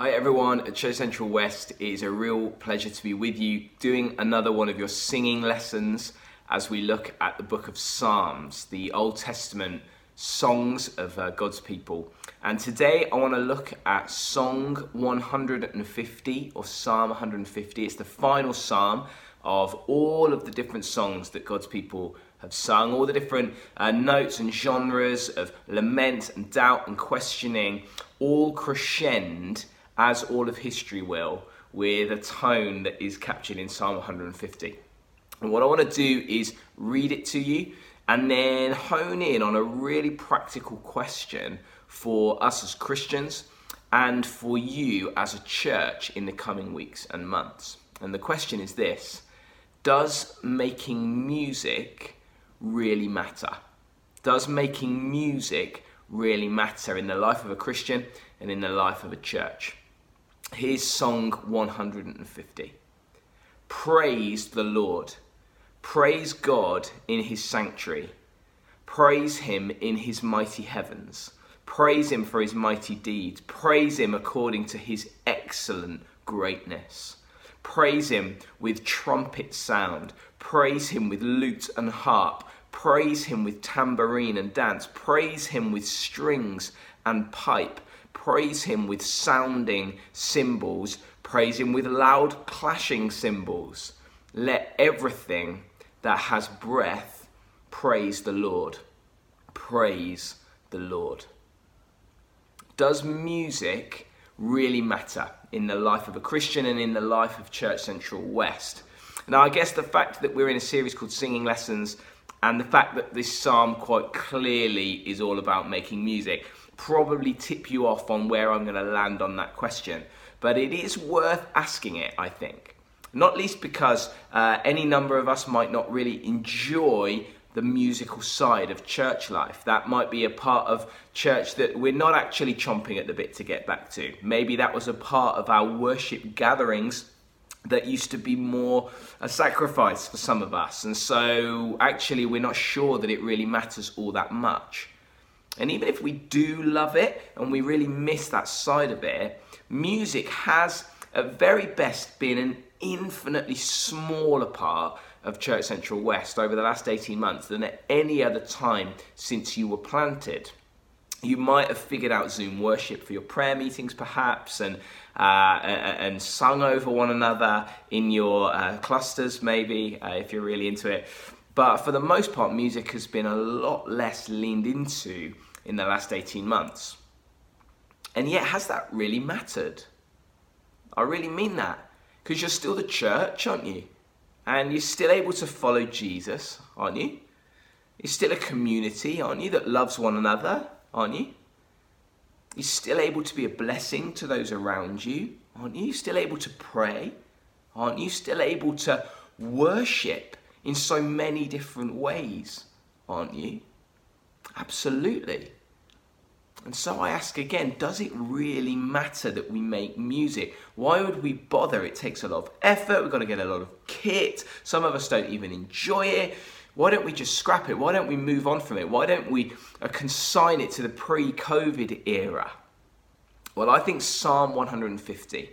Hi everyone at Church Central West. It is a real pleasure to be with you doing another one of your singing lessons as we look at the book of Psalms, the Old Testament songs of uh, God's people. And today I want to look at Song 150 or Psalm 150. It's the final psalm of all of the different songs that God's people have sung, all the different uh, notes and genres of lament and doubt and questioning, all crescend as all of history will, with a tone that is captured in Psalm 150. And what I want to do is read it to you and then hone in on a really practical question for us as Christians and for you as a church in the coming weeks and months. And the question is this Does making music really matter? Does making music really matter in the life of a Christian and in the life of a church? Here's Song 150. Praise the Lord. Praise God in his sanctuary. Praise him in his mighty heavens. Praise him for his mighty deeds. Praise him according to his excellent greatness. Praise him with trumpet sound. Praise him with lute and harp. Praise him with tambourine and dance. Praise him with strings and pipe praise him with sounding cymbals, praise him with loud clashing cymbals. Let everything that has breath praise the Lord. Praise the Lord. Does music really matter in the life of a Christian and in the life of Church Central West? Now, I guess the fact that we're in a series called Singing Lessons and the fact that this psalm quite clearly is all about making music probably tip you off on where I'm going to land on that question. But it is worth asking it, I think. Not least because uh, any number of us might not really enjoy the musical side of church life. That might be a part of church that we're not actually chomping at the bit to get back to. Maybe that was a part of our worship gatherings that used to be more a sacrifice for some of us. And so actually, we're not sure that it really matters all that much. And even if we do love it and we really miss that side of it, music has at very best been an infinitely smaller part of Church Central West over the last 18 months than at any other time since you were planted. You might have figured out Zoom worship for your prayer meetings, perhaps, and uh, and sung over one another in your uh, clusters, maybe uh, if you're really into it. But for the most part, music has been a lot less leaned into in the last 18 months. And yet, has that really mattered? I really mean that. Because you're still the church, aren't you? And you're still able to follow Jesus, aren't you? You're still a community, aren't you, that loves one another, aren't you? You're still able to be a blessing to those around you, aren't you? You're still able to pray, aren't you? Still able to worship in so many different ways, aren't you? Absolutely. And so I ask again, does it really matter that we make music? Why would we bother? It takes a lot of effort, we've got to get a lot of kit, some of us don't even enjoy it. Why don't we just scrap it? Why don't we move on from it? Why don't we uh, consign it to the pre COVID era? Well, I think Psalm 150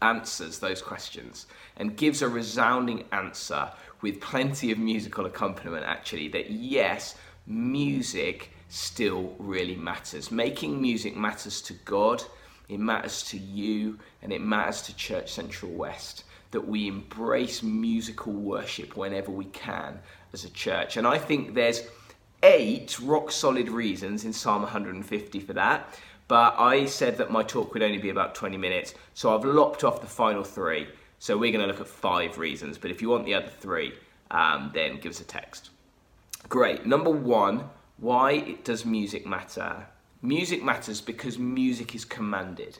answers those questions and gives a resounding answer with plenty of musical accompaniment, actually, that yes, music still really matters. Making music matters to God, it matters to you, and it matters to Church Central West. That we embrace musical worship whenever we can as a church. And I think there's eight rock solid reasons in Psalm 150 for that. But I said that my talk would only be about 20 minutes, so I've lopped off the final three. So we're going to look at five reasons. But if you want the other three, um, then give us a text. Great. Number one, why does music matter? Music matters because music is commanded,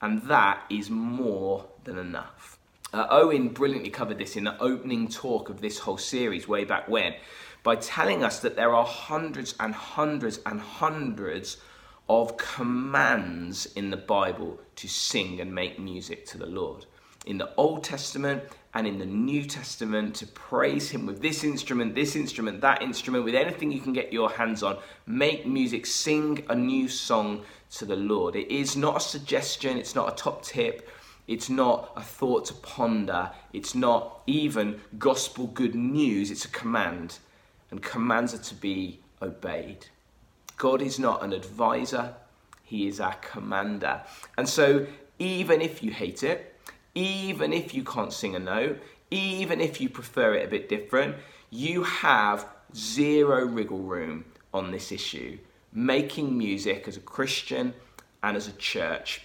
and that is more than enough. Uh, Owen brilliantly covered this in the opening talk of this whole series way back when by telling us that there are hundreds and hundreds and hundreds of commands in the Bible to sing and make music to the Lord. in the Old Testament and in the New Testament to praise Him with this instrument, this instrument, that instrument, with anything you can get your hands on. Make music, sing a new song to the Lord. It is not a suggestion, it's not a top tip, it's not a thought to ponder, it's not even gospel good news, it's a command. And commands are to be obeyed. God is not an advisor, He is our commander. And so, even if you hate it, even if you can't sing a note, even if you prefer it a bit different, you have zero wriggle room on this issue. Making music as a Christian and as a church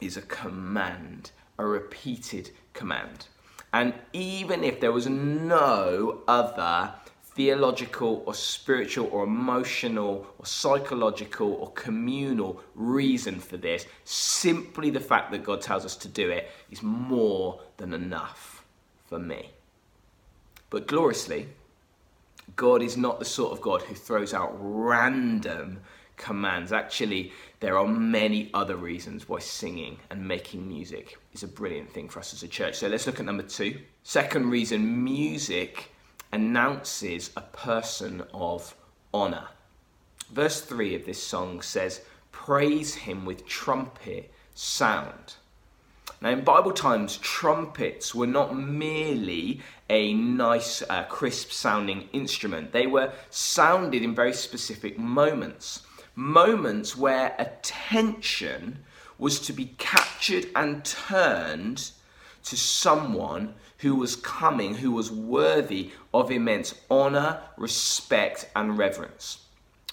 is a command, a repeated command. And even if there was no other theological or spiritual or emotional or psychological or communal reason for this. Simply the fact that God tells us to do it is more than enough for me. But gloriously, God is not the sort of God who throws out random commands. Actually, there are many other reasons why singing and making music is a brilliant thing for us as a church. So let's look at number two. Second reason music announces a person of honor. Verse 3 of this song says, Praise him with trumpet sound. Now, in Bible times, trumpets were not merely a nice, uh, crisp sounding instrument, they were sounded in very specific moments. Moments where attention was to be captured and turned to someone who was coming, who was worthy of immense honor, respect, and reverence.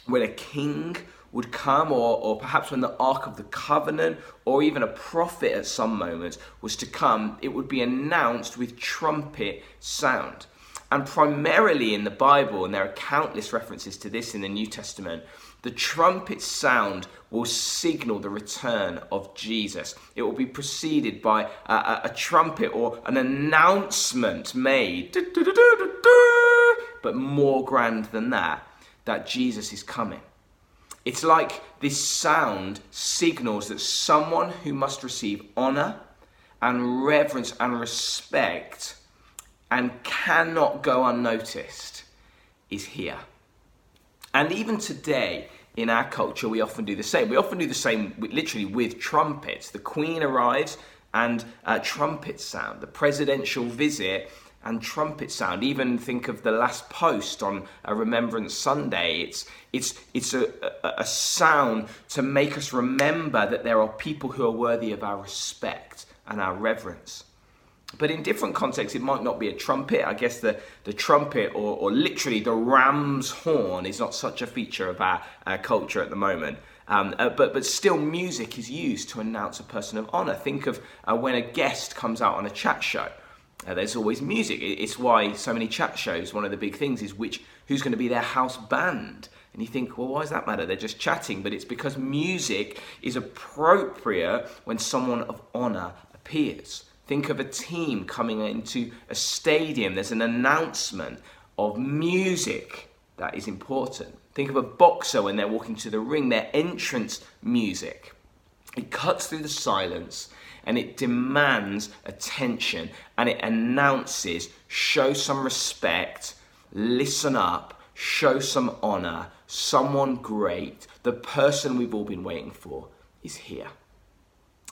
When a king would come, or, or perhaps when the Ark of the Covenant, or even a prophet at some moment was to come, it would be announced with trumpet sound. And primarily in the Bible, and there are countless references to this in the New Testament, the trumpet sound will signal the return of Jesus. It will be preceded by a, a, a trumpet or an announcement made, but more grand than that, that Jesus is coming. It's like this sound signals that someone who must receive honor and reverence and respect and cannot go unnoticed is here. And even today, in our culture, we often do the same. We often do the same, literally, with trumpets. The Queen arrives and uh, trumpet sound. The presidential visit and trumpet sound. Even think of the last post on a Remembrance Sunday. It's it's it's a, a, a, sound to make us remember that there are people who are worthy of our respect and our reverence. But in different contexts, it might not be a trumpet. I guess the, the trumpet, or, or literally the ram's horn, is not such a feature of our, our culture at the moment. Um, uh, but, but still, music is used to announce a person of honor. Think of uh, when a guest comes out on a chat show. Uh, there's always music. It's why so many chat shows, one of the big things is which who's going to be their house band. And you think, well, why does that matter? They're just chatting. But it's because music is appropriate when someone of honor appears. Think of a team coming into a stadium, there's an announcement of music that is important. Think of a boxer when they're walking to the ring, their entrance music. It cuts through the silence and it demands attention and it announces show some respect, listen up, show some honor, someone great, the person we've all been waiting for is here.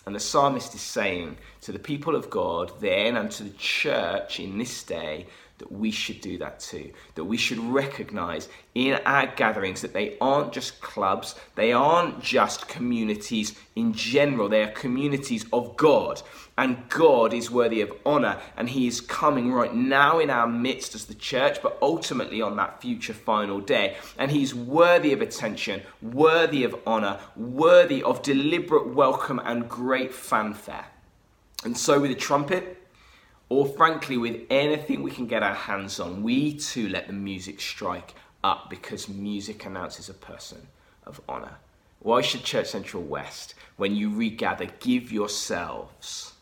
And the psalmist is saying to the people of God then and to the church in this day that we should do that too. That we should recognize in our gatherings that they aren't just clubs, they aren't just communities in general, they are communities of God. And God is worthy of honor, and He is coming right now in our midst as the church, but ultimately on that future final day. And He's worthy of attention, worthy of honor, worthy of deliberate welcome and great fanfare. And so, with the trumpet, or frankly with anything we can get our hands on, we too let the music strike up because music announces a person of honour. Why should Church Central West, when you regather, give yourselves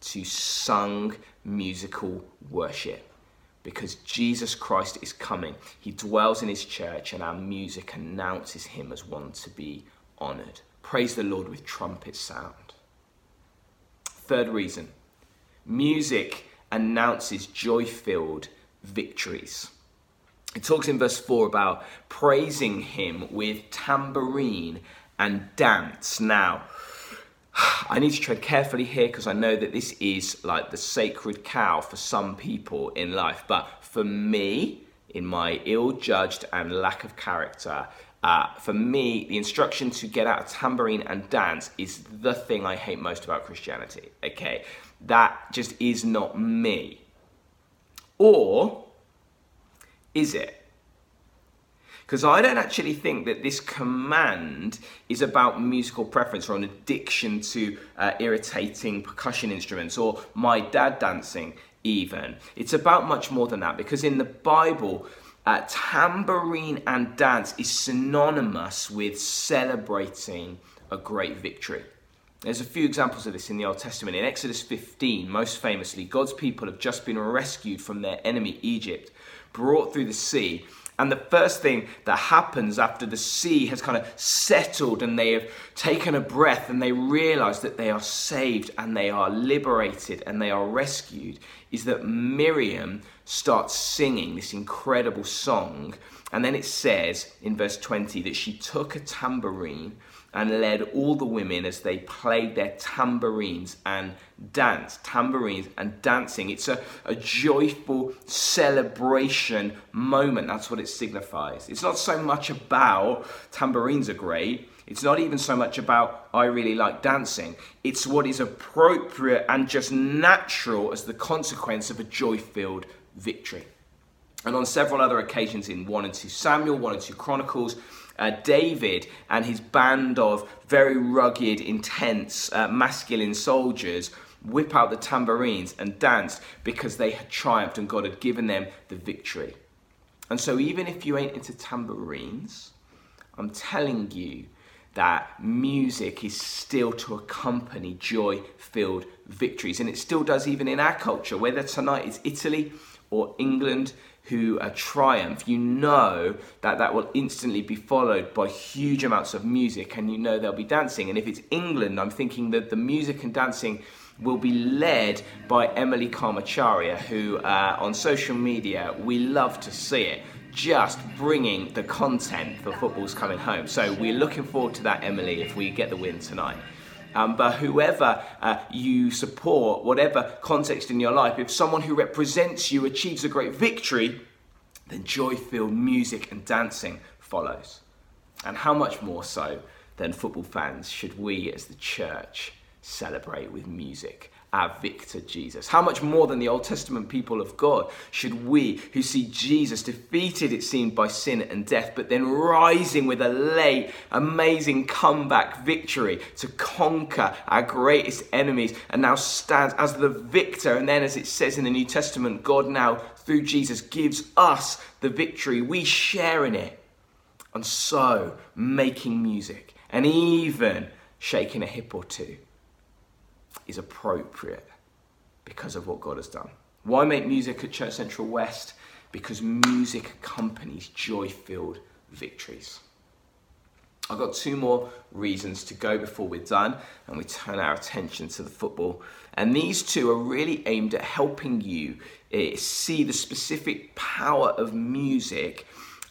to sung musical worship? Because Jesus Christ is coming. He dwells in his church, and our music announces him as one to be honoured. Praise the Lord with trumpet sound. Third reason Music announces joy filled victories. It talks in verse 4 about praising him with tambourine and dance. Now, I need to tread carefully here because I know that this is like the sacred cow for some people in life. But for me, in my ill judged and lack of character, uh, for me, the instruction to get out a tambourine and dance is the thing I hate most about Christianity. Okay, that just is not me. Or is it? Because I don't actually think that this command is about musical preference or an addiction to uh, irritating percussion instruments or my dad dancing, even. It's about much more than that because in the Bible, uh, tambourine and dance is synonymous with celebrating a great victory. There's a few examples of this in the Old Testament. In Exodus 15, most famously, God's people have just been rescued from their enemy Egypt, brought through the sea, and the first thing that happens after the sea has kind of settled and they have taken a breath and they realize that they are saved and they are liberated and they are rescued is that Miriam starts singing this incredible song. And then it says in verse 20 that she took a tambourine and led all the women as they played their tambourines and danced. Tambourines and dancing. It's a, a joyful celebration moment. That's what it signifies. It's not so much about tambourines are great. It's not even so much about I really like dancing. It's what is appropriate and just natural as the consequence of a joy filled victory. And on several other occasions in 1 and 2 Samuel, 1 and 2 Chronicles, uh, David and his band of very rugged, intense, uh, masculine soldiers whip out the tambourines and dance because they had triumphed and God had given them the victory. And so, even if you ain't into tambourines, I'm telling you that music is still to accompany joy filled victories. And it still does, even in our culture, whether tonight is Italy or England who uh, triumph, you know that that will instantly be followed by huge amounts of music and you know they'll be dancing. And if it's England, I'm thinking that the music and dancing will be led by Emily Karmacharya, who uh, on social media, we love to see it just bringing the content for football's coming home. So we're looking forward to that, Emily, if we get the win tonight. Um, but whoever uh, you support, whatever context in your life, if someone who represents you achieves a great victory, then joy filled music and dancing follows. And how much more so than football fans should we as the church celebrate with music our victor Jesus. How much more than the Old Testament people of God should we, who see Jesus defeated, it seemed, by sin and death, but then rising with a late, amazing comeback victory to conquer our greatest enemies and now stands as the victor. And then, as it says in the New Testament, God now, through Jesus, gives us the victory. We share in it. And so, making music and even shaking a hip or two is appropriate because of what God has done. Why make music at Church Central West? Because music accompanies joy filled victories. I've got two more reasons to go before we're done and we turn our attention to the football. And these two are really aimed at helping you uh, see the specific power of music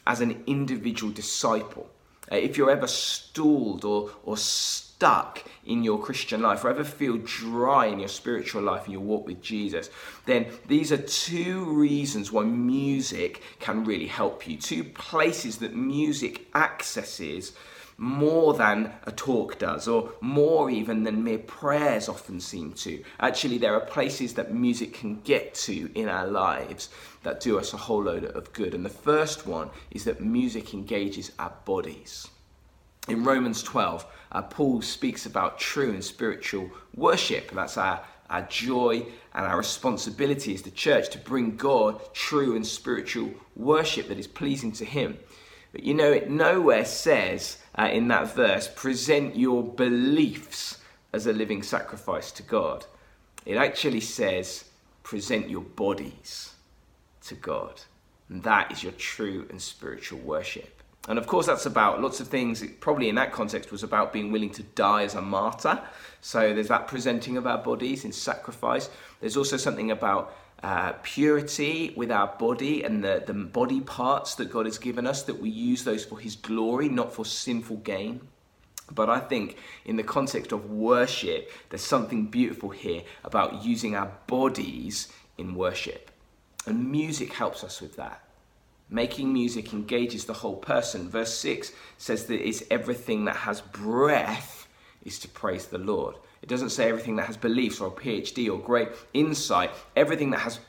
as an individual disciple. Uh, if you're ever stalled or, or in your Christian life or ever feel dry in your spiritual life and your walk with Jesus, then these are two reasons why music can really help you. Two places that music accesses more than a talk does, or more even than mere prayers often seem to. Actually, there are places that music can get to in our lives that do us a whole load of good. And the first one is that music engages our bodies. In Romans 12, uh, Paul speaks about true and spiritual worship. That's our, our joy and our responsibility as the church to bring God true and spiritual worship that is pleasing to Him. But you know, it nowhere says uh, in that verse, present your beliefs as a living sacrifice to God. It actually says, present your bodies to God. And that is your true and spiritual worship. And of course, that's about lots of things. It probably in that context was about being willing to die as a martyr. So there's that presenting of our bodies in sacrifice. There's also something about uh, purity with our body and the, the body parts that God has given us, that we use those for His glory, not for sinful gain. But I think in the context of worship, there's something beautiful here about using our bodies in worship. And music helps us with that. Making music engages the whole person. Verse 6 says that it's everything that has breath is to praise the Lord. It doesn't say everything that has beliefs or a PhD or great insight. Everything that has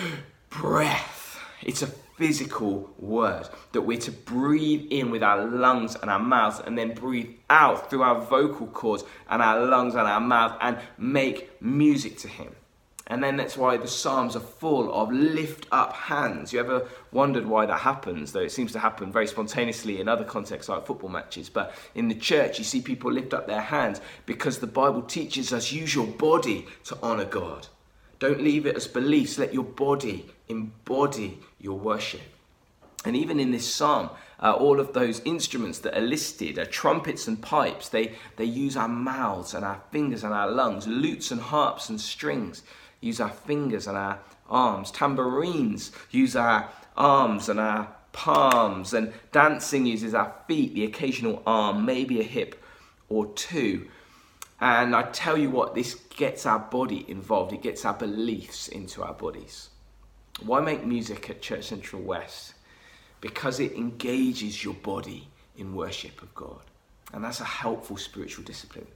breath. It's a physical word that we're to breathe in with our lungs and our mouths and then breathe out through our vocal cords and our lungs and our mouth and make music to Him. And then that's why the Psalms are full of lift up hands. You ever wondered why that happens? Though it seems to happen very spontaneously in other contexts like football matches. But in the church, you see people lift up their hands because the Bible teaches us use your body to honor God. Don't leave it as beliefs. Let your body embody your worship. And even in this psalm, uh, all of those instruments that are listed are trumpets and pipes. They, they use our mouths and our fingers and our lungs, lutes and harps and strings use our fingers and our arms. Tambourines use our arms and our palms. And dancing uses our feet, the occasional arm, maybe a hip or two. And I tell you what, this gets our body involved, it gets our beliefs into our bodies. Why make music at Church Central West? Because it engages your body in worship of God. And that's a helpful spiritual discipline.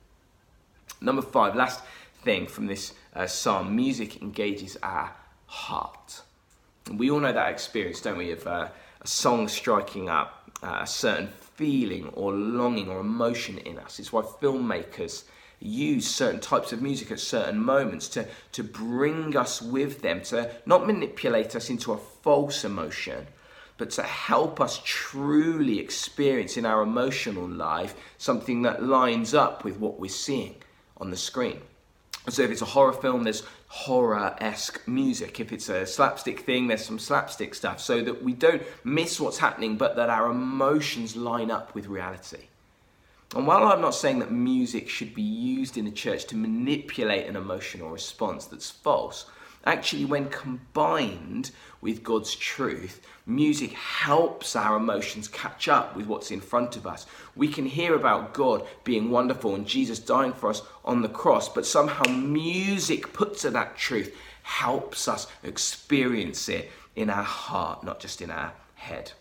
Number five, last thing from this uh, psalm music engages our heart. And we all know that experience, don't we, of uh, a song striking up uh, a certain feeling or longing or emotion in us. It's why filmmakers use certain types of music at certain moments to, to bring us with them, to not manipulate us into a false emotion, but to help us truly experience in our emotional life something that lines up with what we're seeing on the screen. So if it's a horror film, there's horror-esque music. If it's a slapstick thing, there's some slapstick stuff so that we don't miss what's happening, but that our emotions line up with reality. And while I'm not saying that music should be used in the church to manipulate an emotional response that's false, actually, when combined with God's truth, music helps our emotions catch up with what's in front of us. We can hear about God being wonderful and Jesus dying for us on the cross, but somehow music puts to that truth helps us experience it in our heart, not just in our head.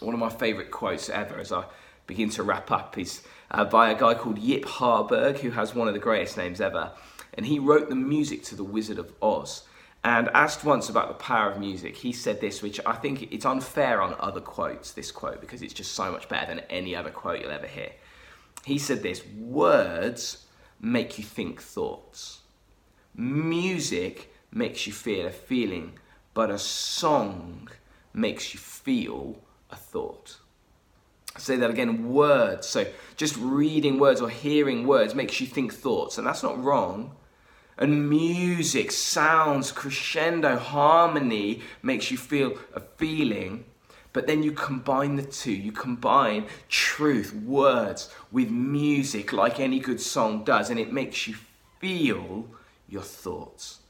One of my favorite quotes ever as I begin to wrap up is uh, by a guy called Yip Harburg, who has one of the greatest names ever and he wrote the music to The Wizard of Oz. And asked once about the power of music, he said this, which I think it's unfair on other quotes, this quote, because it's just so much better than any other quote you'll ever hear. He said this Words make you think thoughts, music makes you feel a feeling, but a song makes you feel a thought. Say that again words. So just reading words or hearing words makes you think thoughts, and that's not wrong and music, sounds, crescendo, harmony makes you feel a feeling. But then you combine the two. You combine truth, words, with music, like any good song does, and it makes you feel your thoughts.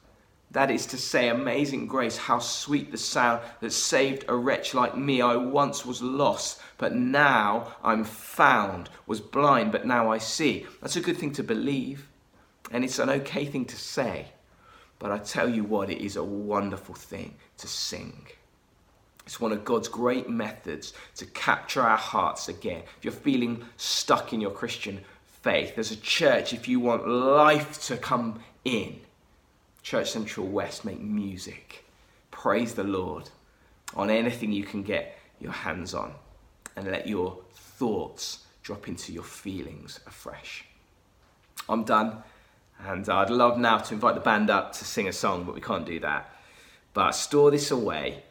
That is to say, amazing grace, how sweet the sound that saved a wretch like me. I once was lost, but now I'm found, was blind, but now I see. That's a good thing to believe. And it's an okay thing to say, but I tell you what, it is a wonderful thing to sing. It's one of God's great methods to capture our hearts again. If you're feeling stuck in your Christian faith, as a church, if you want life to come in, Church Central West make music. Praise the Lord on anything you can get your hands on and let your thoughts drop into your feelings afresh. I'm done. And I'd love now to invite the band up to sing a song, but we can't do that. But store this away.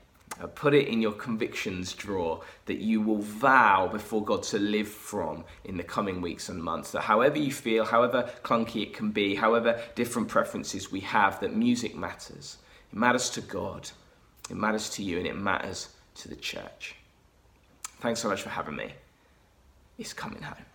Put it in your convictions drawer that you will vow before God to live from in the coming weeks and months. That however you feel, however clunky it can be, however different preferences we have, that music matters. It matters to God, it matters to you, and it matters to the church. Thanks so much for having me. It's coming home.